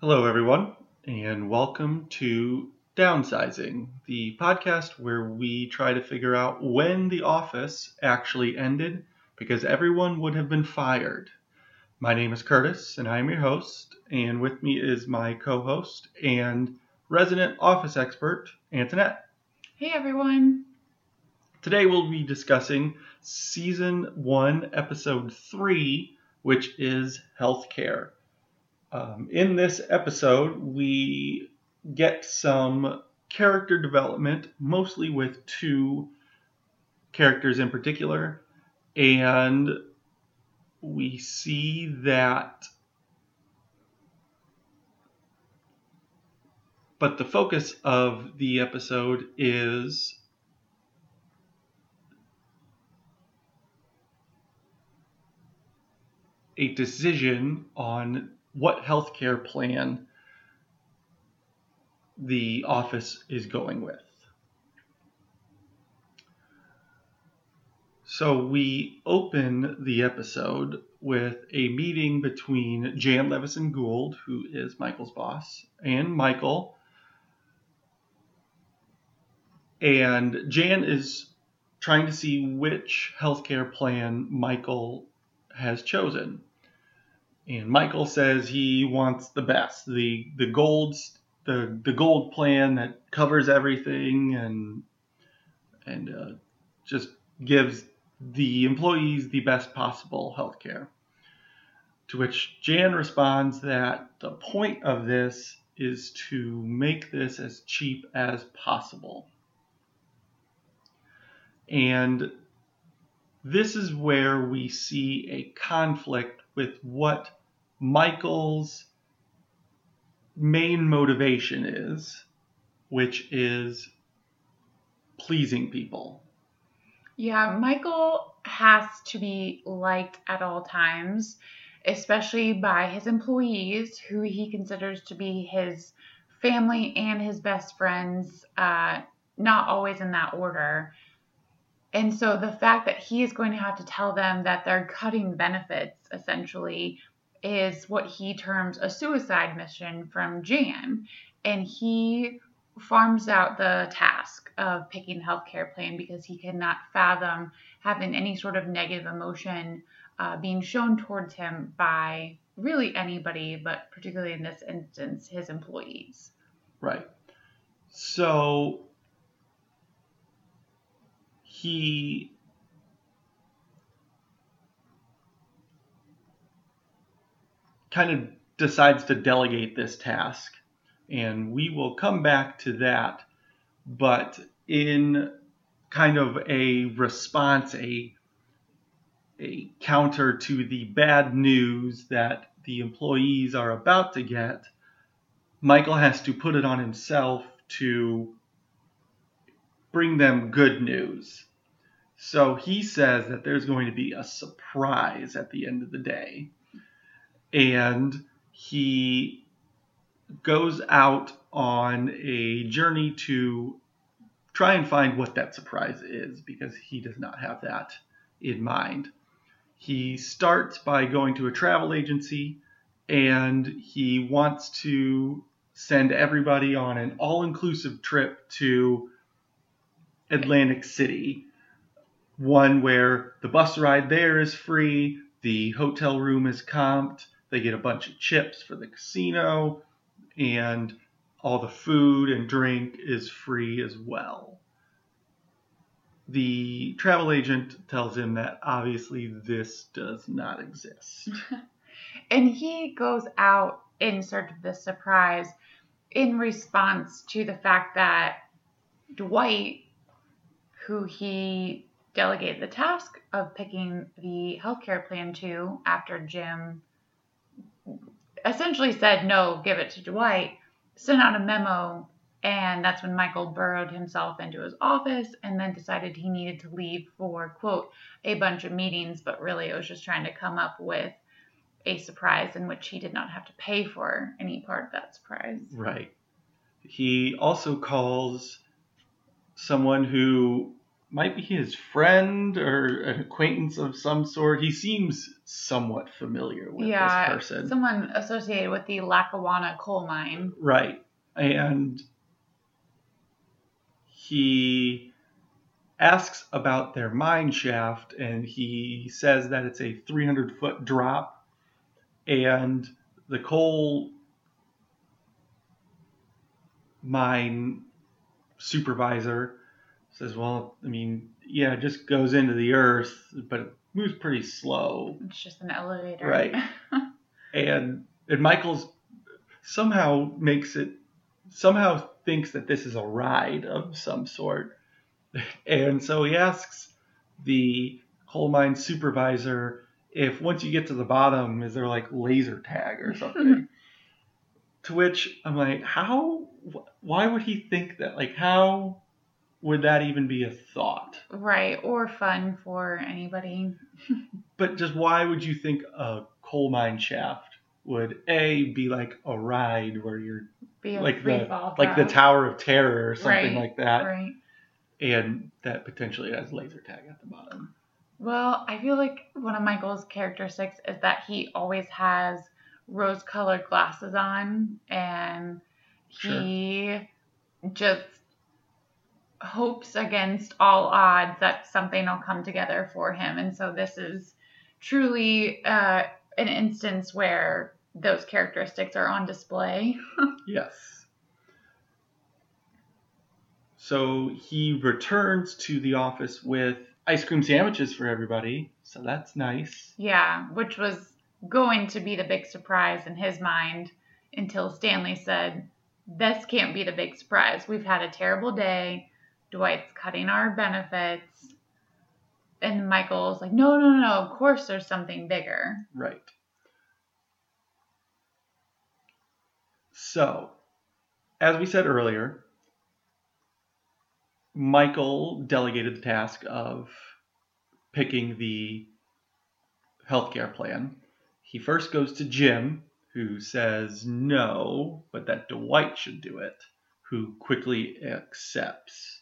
Hello, everyone, and welcome to Downsizing, the podcast where we try to figure out when The Office actually ended because everyone would have been fired. My name is Curtis, and I am your host, and with me is my co host and resident office expert, Antoinette. Hey everyone. Today we'll be discussing season one, episode three, which is healthcare. Um, in this episode, we get some character development, mostly with two characters in particular, and we see that. But the focus of the episode is a decision on what healthcare plan the office is going with. So we open the episode with a meeting between Jan Levinson Gould, who is Michael's boss, and Michael. And Jan is trying to see which healthcare plan Michael has chosen. And Michael says he wants the best, the the gold the the gold plan that covers everything and and uh, just gives the employees the best possible health care. To which Jan responds that the point of this is to make this as cheap as possible. And this is where we see a conflict with what Michael's main motivation is, which is pleasing people. Yeah, Michael has to be liked at all times, especially by his employees, who he considers to be his family and his best friends, uh, not always in that order. And so the fact that he is going to have to tell them that they're cutting benefits essentially is what he terms a suicide mission from Jan. And he farms out the task of picking the healthcare plan because he cannot fathom having any sort of negative emotion uh, being shown towards him by really anybody, but particularly in this instance, his employees. Right. So he kind of decides to delegate this task. And we will come back to that. But in kind of a response, a, a counter to the bad news that the employees are about to get, Michael has to put it on himself to bring them good news. So he says that there's going to be a surprise at the end of the day and he goes out on a journey to try and find what that surprise is because he does not have that in mind. He starts by going to a travel agency and he wants to send everybody on an all inclusive trip to Atlantic City. One where the bus ride there is free, the hotel room is comped, they get a bunch of chips for the casino, and all the food and drink is free as well. The travel agent tells him that obviously this does not exist. and he goes out in search of this surprise in response to the fact that Dwight, who he delegated the task of picking the healthcare plan to after Jim essentially said, no, give it to Dwight, sent out a memo, and that's when Michael burrowed himself into his office and then decided he needed to leave for, quote, a bunch of meetings, but really it was just trying to come up with a surprise in which he did not have to pay for any part of that surprise. Right. He also calls someone who might be his friend or an acquaintance of some sort. He seems somewhat familiar with yeah, this person. someone associated with the Lackawanna coal mine. Right. And he asks about their mine shaft and he says that it's a 300 foot drop and the coal mine supervisor says well i mean yeah it just goes into the earth but it moves pretty slow It's just an elevator. Right. and and Michael's somehow makes it somehow thinks that this is a ride of some sort, and so he asks the coal mine supervisor if once you get to the bottom, is there like laser tag or something? to which I'm like, how? Why would he think that? Like, how would that even be a thought? right. Or fun for anybody. But just why would you think a coal mine shaft would a be like a ride where you're like the fall like the. Tower of Terror or something Right, like that, Right. and that potentially has laser tag at the bottom. Well, I feel like one of Michael's characteristics is that he always has rose colored glasses on and he just hopes against all odds that something will come together for him. And so this is truly uh, an instance where those characteristics are on display. Yes. So he returns to the office with ice cream sandwiches for everybody. So that's nice. Yeah, which was going to be the big surprise in his mind until Stanley said, This can't be the big surprise. We've had a terrible day. Dwight's cutting our benefits. And Michael's like, No, no, no, of course there's something bigger. Right. So, as we said earlier, Michael delegated the task of picking the healthcare plan. He first goes to Jim, who says no, but that Dwight should do it, who quickly accepts.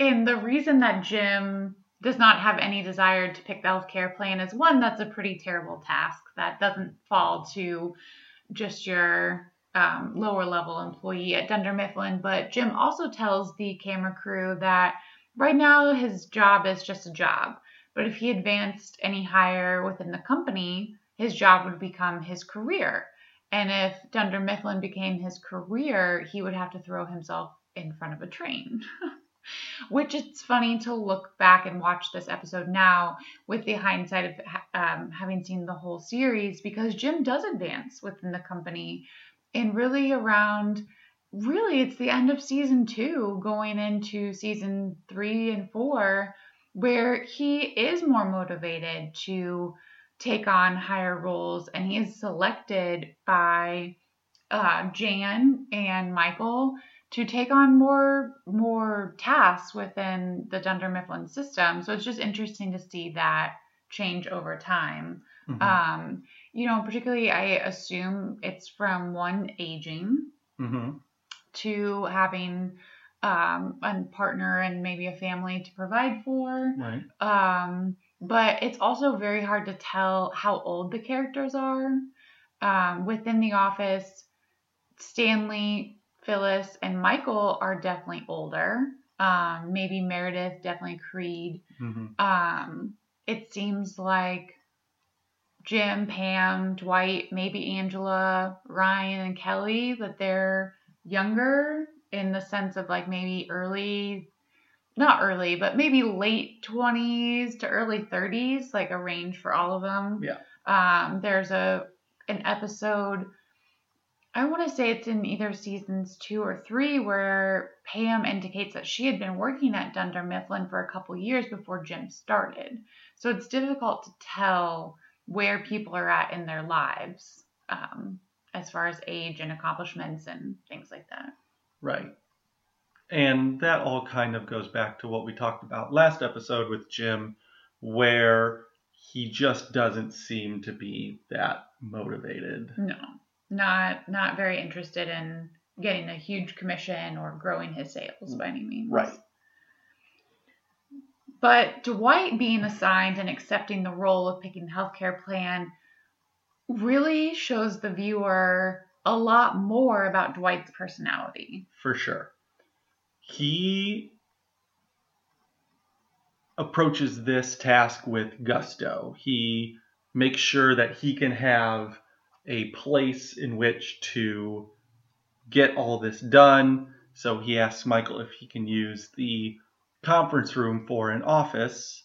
And the reason that Jim does not have any desire to pick the healthcare plan is one, that's a pretty terrible task that doesn't fall to just your um, lower level employee at Dunder Mifflin. But Jim also tells the camera crew that right now his job is just a job. But if he advanced any higher within the company, his job would become his career. And if Dunder Mifflin became his career, he would have to throw himself in front of a train. Which it's funny to look back and watch this episode now with the hindsight of um, having seen the whole series because Jim does advance within the company and really around really it's the end of season two going into season three and four where he is more motivated to take on higher roles and he is selected by uh, Jan and Michael to take on more more tasks within the Dunder Mifflin system. So it's just interesting to see that change over time. Mhm. Um, you know, particularly I assume it's from one aging Mhm. to having um, a partner and maybe a family to provide for. Right. Um, but it's also very hard to tell how old the characters are. Um, within the office, Stanley, Phyllis, and Michael are definitely older. Um, maybe Meredith, definitely Creed. Mhm. Um, it seems like Jim, Pam, Dwight, maybe Angela, Ryan, and Kelly, that they're younger in the sense of like maybe early, not early, but maybe late 20s to early 30s, like a range for all of them. Yeah. Um, there's a an episode. I want to say it's in either seasons two or three where Pam indicates that she had been working at Dunder Mifflin for a couple years before Jim started. So it's difficult to tell where people are at in their lives um, as far as age and accomplishments and things like that. Right. And that all kind of goes back to what we talked about last episode with Jim, where he just doesn't seem to be that motivated. No, not not very interested in getting a huge commission or growing his sales by any means. Right. But Dwight being assigned and accepting the role of picking the healthcare plan really shows the viewer a lot more about Dwight's personality. For sure. He approaches this task with gusto. He makes sure that he can have a place in which to get all this done. So he asks Michael if he can use the conference room for an office,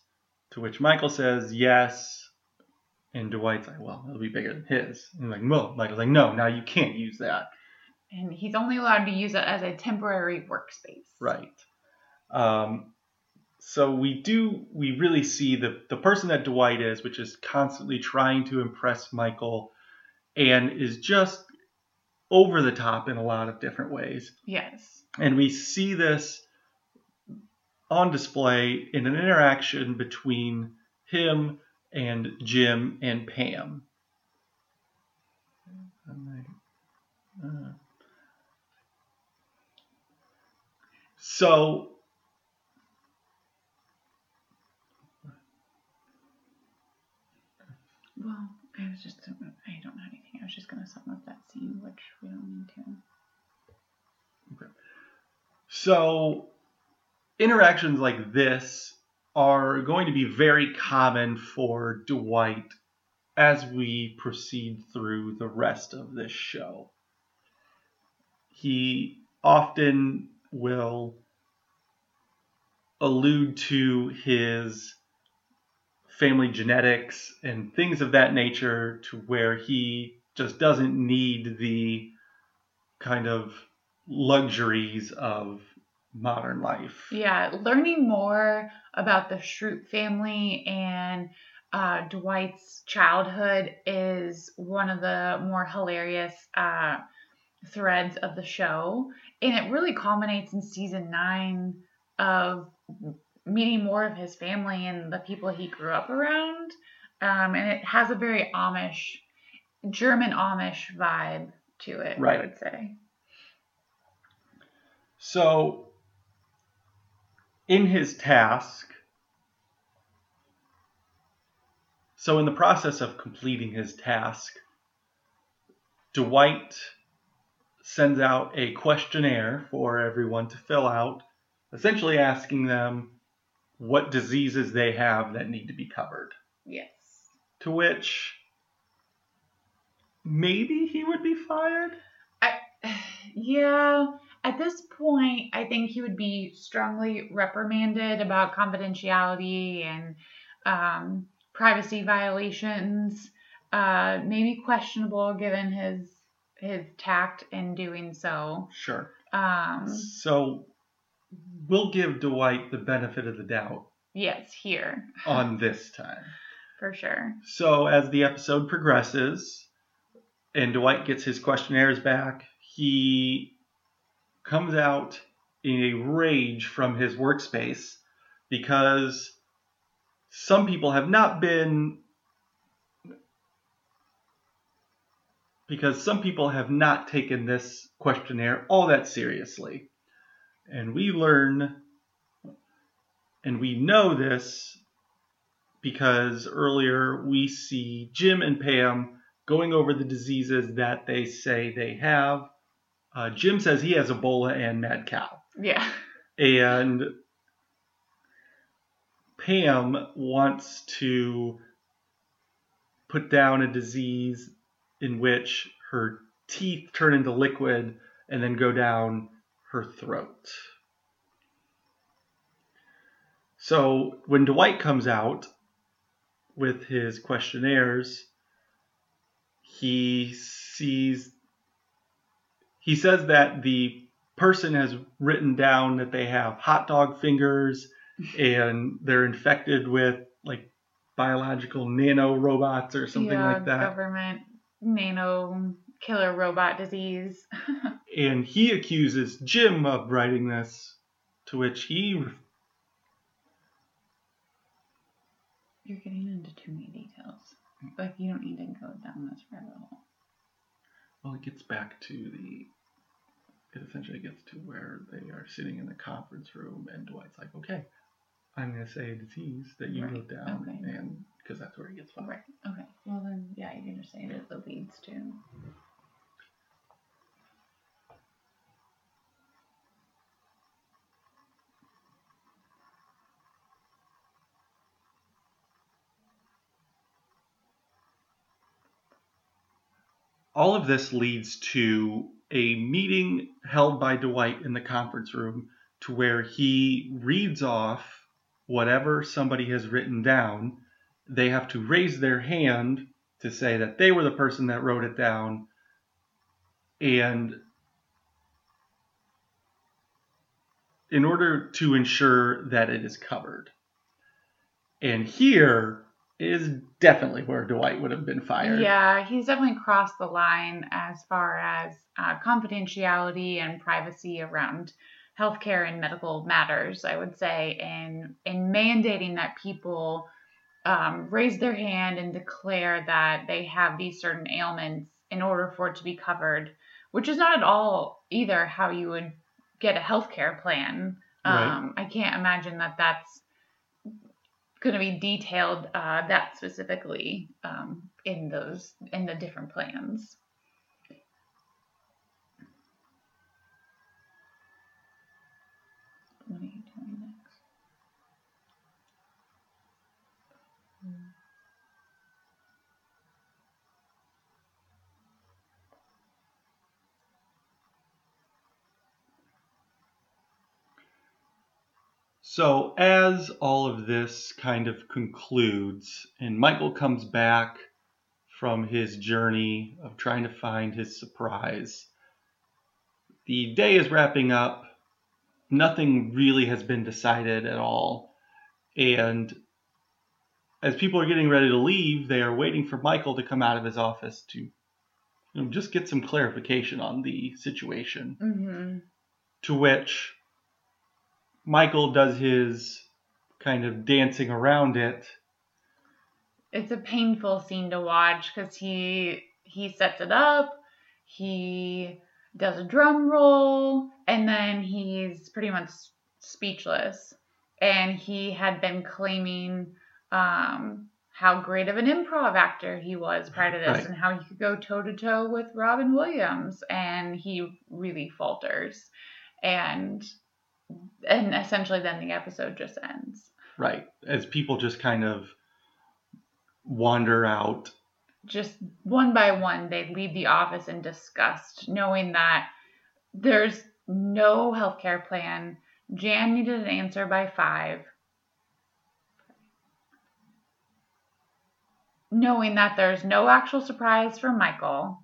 to which Michael says yes. And Dwight's like, well, it'll be bigger than his. And like, well, Michael's like, no, now you can't use that. And he's only allowed to use it as a temporary workspace. Right. Um, so we do, we really see the, the person that Dwight is, which is constantly trying to impress Michael and is just over the top in a lot of different ways. Yes. And we see this on display in an interaction between him and Jim and Pam. So Well, I was just, I don't know anything. I was just going to sum up that scene, which we don't need to. So, interactions like this are going to be very common for Dwight as we proceed through the rest of this show. He often will allude to his family genetics and things of that nature to where he just doesn't need the kind of luxuries of modern life. Yeah, learning more about the Schrute family and uh, Dwight's childhood is one of the more hilarious uh, threads of the show. And it really culminates in season nine of meeting more of his family and the people he grew up around. Um, and it has a very Amish, German Amish vibe to it, Right. I would say. So, in his task, so in the process of completing his task, Dwight sends out a questionnaire for everyone to fill out, essentially asking them what diseases they have that need to be covered. Yes. To which maybe he would be fired. I, Yeah, at this point, I think he would be strongly reprimanded about confidentiality and um, privacy violations. Uh, maybe questionable given his his tact in doing so. Sure. Um, So we'll give Dwight the benefit of the doubt yes, here on this time. for sure. So as the episode progresses and Dwight gets his questionnaires back, he comes out in a rage from his workspace because some people have not been because some people have not taken this questionnaire all that seriously. And we learn and we know this because earlier we see Jim and Pam going over the diseases that they say they have. Uh, Jim says he has Ebola and mad cow. Yeah. And Pam wants to put down a disease in which her teeth turn into liquid and then go down her throat. So when Dwight comes out with his questionnaires, he sees he says that the person has written down that they have hot dog fingers and they're infected with like biological nano robots or something yeah, like that. Government nano killer robot disease. And he accuses Jim of writing this, to which he You're getting into too many details. Like you don't need to go down this rabbit hole. well, it gets back to the it essentially gets to where they are sitting in the conference room, and Dwight's like, "Okay, I'm going to say a disease that you Right, wrote down, okay. and because that's where he gets fired." Right. Okay. Well then, yeah, you can just say it as the leads too. All of this leads to a meeting held by Dwight in the conference room to where he reads off whatever somebody has written down. They have to raise their hand to say that they were the person that wrote it down. And in order to ensure that it is covered. And here is definitely where Dwight would have been fired. Yeah, he's definitely crossed the line as far as uh, confidentiality and privacy around healthcare and medical matters. I would say, in in mandating that people um, raise their hand and declare that they have these certain ailments in order for it to be covered, which is not at all either how you would get a healthcare plan. Right. Um, I can't imagine that that's going to be detailed uh, that specifically um, in those in the different plans. So, as all of this kind of concludes, and Michael comes back from his journey of trying to find his surprise, the day is wrapping up. Nothing really has been decided at all. And as people are getting ready to leave, they are waiting for Michael to come out of his office to you know, just get some clarification on the situation. Mm-hmm. To which Michael does his kind of dancing around it. It's a painful scene to watch because he he sets it up, he does a drum roll, and then he's pretty much speechless. And he had been claiming um, how great of an improv actor he was prior to this, Right. and how he could go toe to toe with Robin Williams, and he really falters, and and essentially then the episode just ends. Right. As people just kind of wander out. just one by one they leave the office in disgust knowing that there's no healthcare plan jan needed an answer by five knowing that there's no actual surprise for michael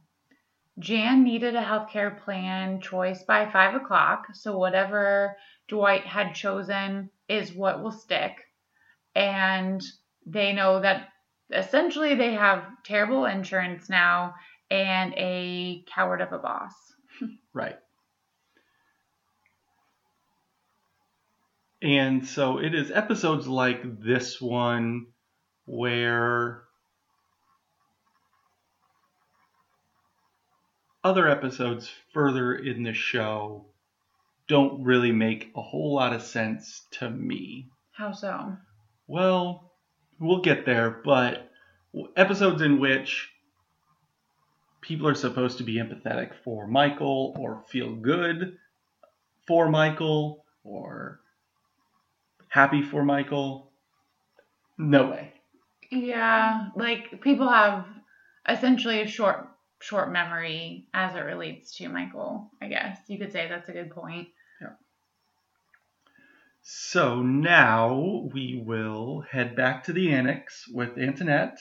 jan needed a healthcare plan choice by five o'clock so whatever dwight had chosen is what will stick and they know that essentially they have terrible insurance now and a coward of a boss. Right. And so it is episodes like this one where other episodes further in the show don't really make a whole lot of sense to me. How so? Well, we'll get there, but episodes in which people are supposed to be empathetic for Michael or feel good for Michael or happy for Michael. No way. Yeah, like people have essentially a short short memory as it relates to Michael, I guess. You could say that's a good point. Yeah. So now we will head back to the annex with Antoinette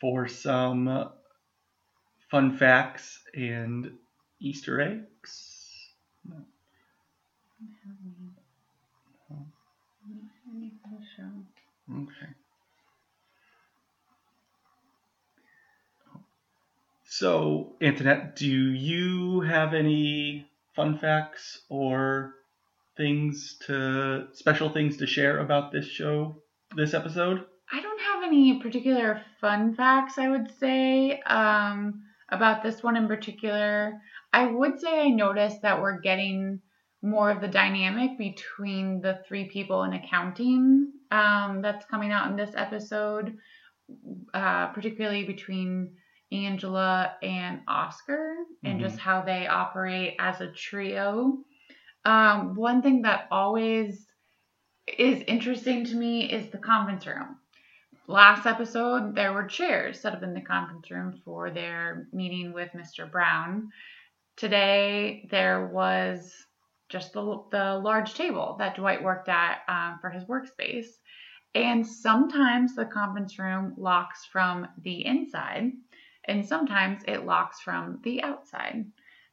for some fun facts and Easter eggs. Okay. So, Antoinette, do you have any fun facts or things to special things to share about this show, this episode? I don't have any particular fun facts, I would say. Um, about this one in particular. I would say I noticed that we're getting more of the dynamic between the three people in accounting um, that's coming out in this episode, uh, particularly between Angela and Oscar, and Mhm. just how they operate as a trio. Um, one thing that always is interesting to me is the conference room. Last episode, there were chairs set up in the conference room for their meeting with Mr. Brown. Today, there was just the, the large table that Dwight worked at um, for his workspace. And sometimes the conference room locks from the inside, and sometimes it locks from the outside,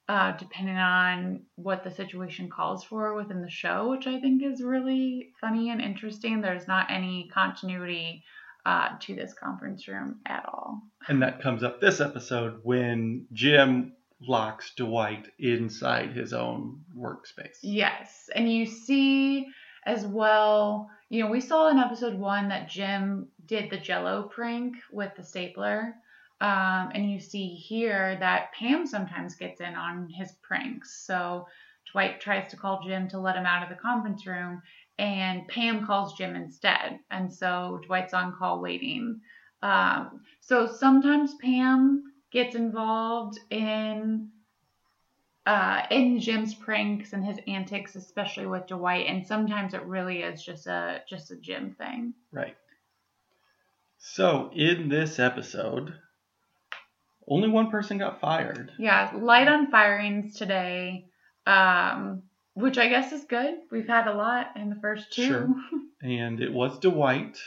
uh, depending on what the situation calls for within the show, which I think is really funny and interesting. There's not any continuity uh, to this conference room at all. And that comes up this episode when Jim locks Dwight inside his own workspace. Yes, and you see as well, you know, we saw in episode one that Jim did the jello prank with the stapler. Um, and you see here that Pam sometimes gets in on his pranks. So Dwight tries to call Jim to let him out of the conference room, and Pam calls Jim instead. And so Dwight's on call waiting. Um, so sometimes Pam gets involved in uh, in Jim's pranks and his antics, especially with Dwight, and sometimes it really is just a just a Jim thing. Right. So in this episode, only one person got fired. Yeah, light on firings today, um, which I guess is good. We've had a lot in the first two. Sure. and it was Dwight.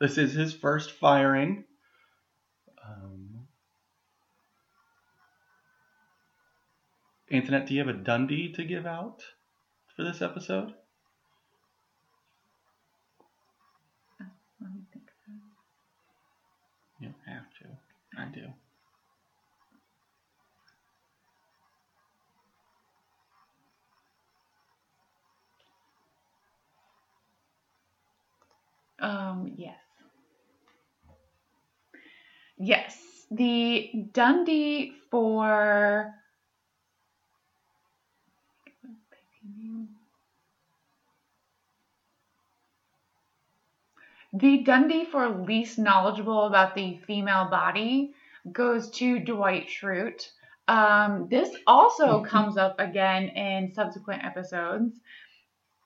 This is his first firing. Um, Antoinette, do you have a Dundie to give out for this episode? Let me think. You don't have to. I do. Um, yes. Yes, the Dundie for the Dundie for least knowledgeable about the female body goes to Dwight Schrute. Um, this also comes up again in subsequent episodes.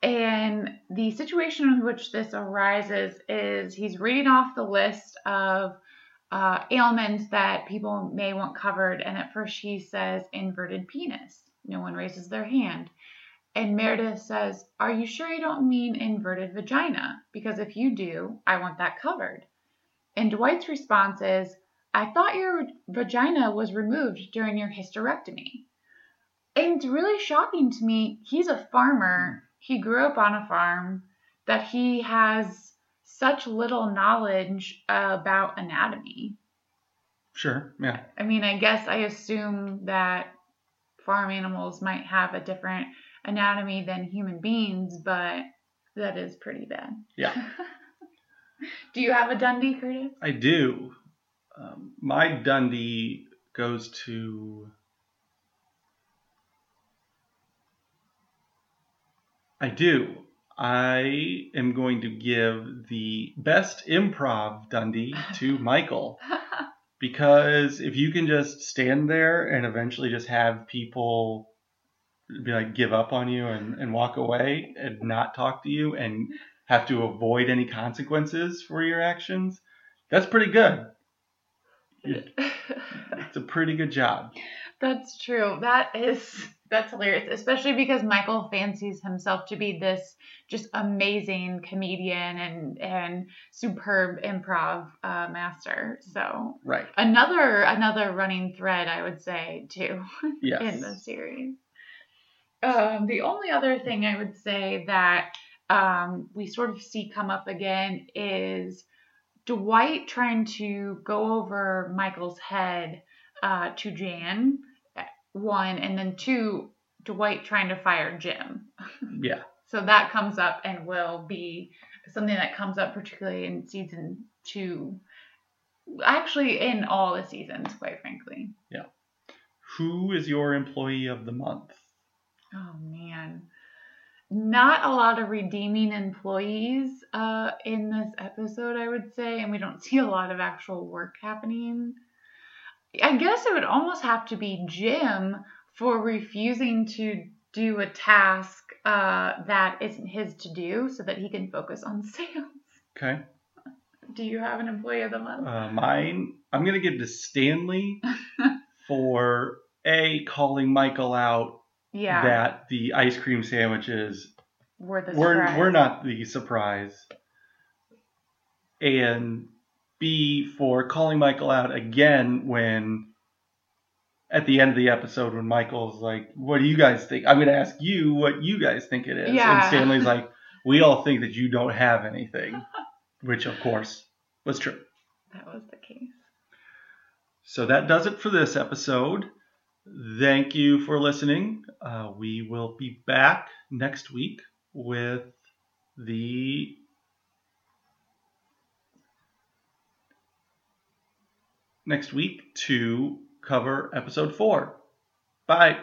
And the situation in which this arises is he's reading off the list of uh, ailments that people may want covered. And at first he says inverted penis. No one raises their hand. And Meredith says, Are you sure you don't mean inverted vagina? Because if you do, I want that covered. And Dwight's response is, I thought your vagina was removed during your hysterectomy. And it's really shocking to me. He's a farmer. He grew up on a farm. That he has such little knowledge about anatomy. Sure, yeah. I mean, I guess I assume that farm animals might have a different anatomy than human beings, but that is pretty bad. Yeah. Do you have a Dundie, Curtis? I do. Um, my Dundie goes to. I do. I am going to give the best improv Dundie to Michael because if you can just stand there and eventually just have people be like give up on you and, and walk away and not talk to you and have to avoid any consequences for your actions, that's pretty good. It's a pretty good job. That's true. That is that's hilarious, especially because Michael fancies himself to be this just amazing comedian and and superb improv uh, master. So Right. another another running thread, I would say, too. Yes. in the series. Um, the only other thing I would say that um, we sort of see come up again is Dwight trying to go over Michael's head uh, to Jan, one, and then two, Dwight trying to fire Jim. Yeah. So that comes up and will be something that comes up particularly in season two. Actually, in all the seasons, quite frankly. Yeah. Who is your employee of the month? Oh man. Not a lot of redeeming employees uh, in this episode, I would say, and we don't see a lot of actual work happening. I guess it would almost have to be Jim for refusing to do a task uh, that isn't his to do so that he can focus on sales. Okay. Do you have an employee of the month? Uh, mine, I'm going to give to Stanley for A, calling Michael out yeah, that the ice cream sandwiches we're the we're, surprise. we're not the surprise. And B, for calling Michael out again when at the end of the episode when Michael's like, What do you guys think? I'm going to ask you what you guys think it is. Yeah. And Stanley's like, We all think that you don't have anything, which of course was true. That was the case. So that does it for this episode. Thank you for listening. Uh, we will be back next week with the next week to cover episode four. Bye.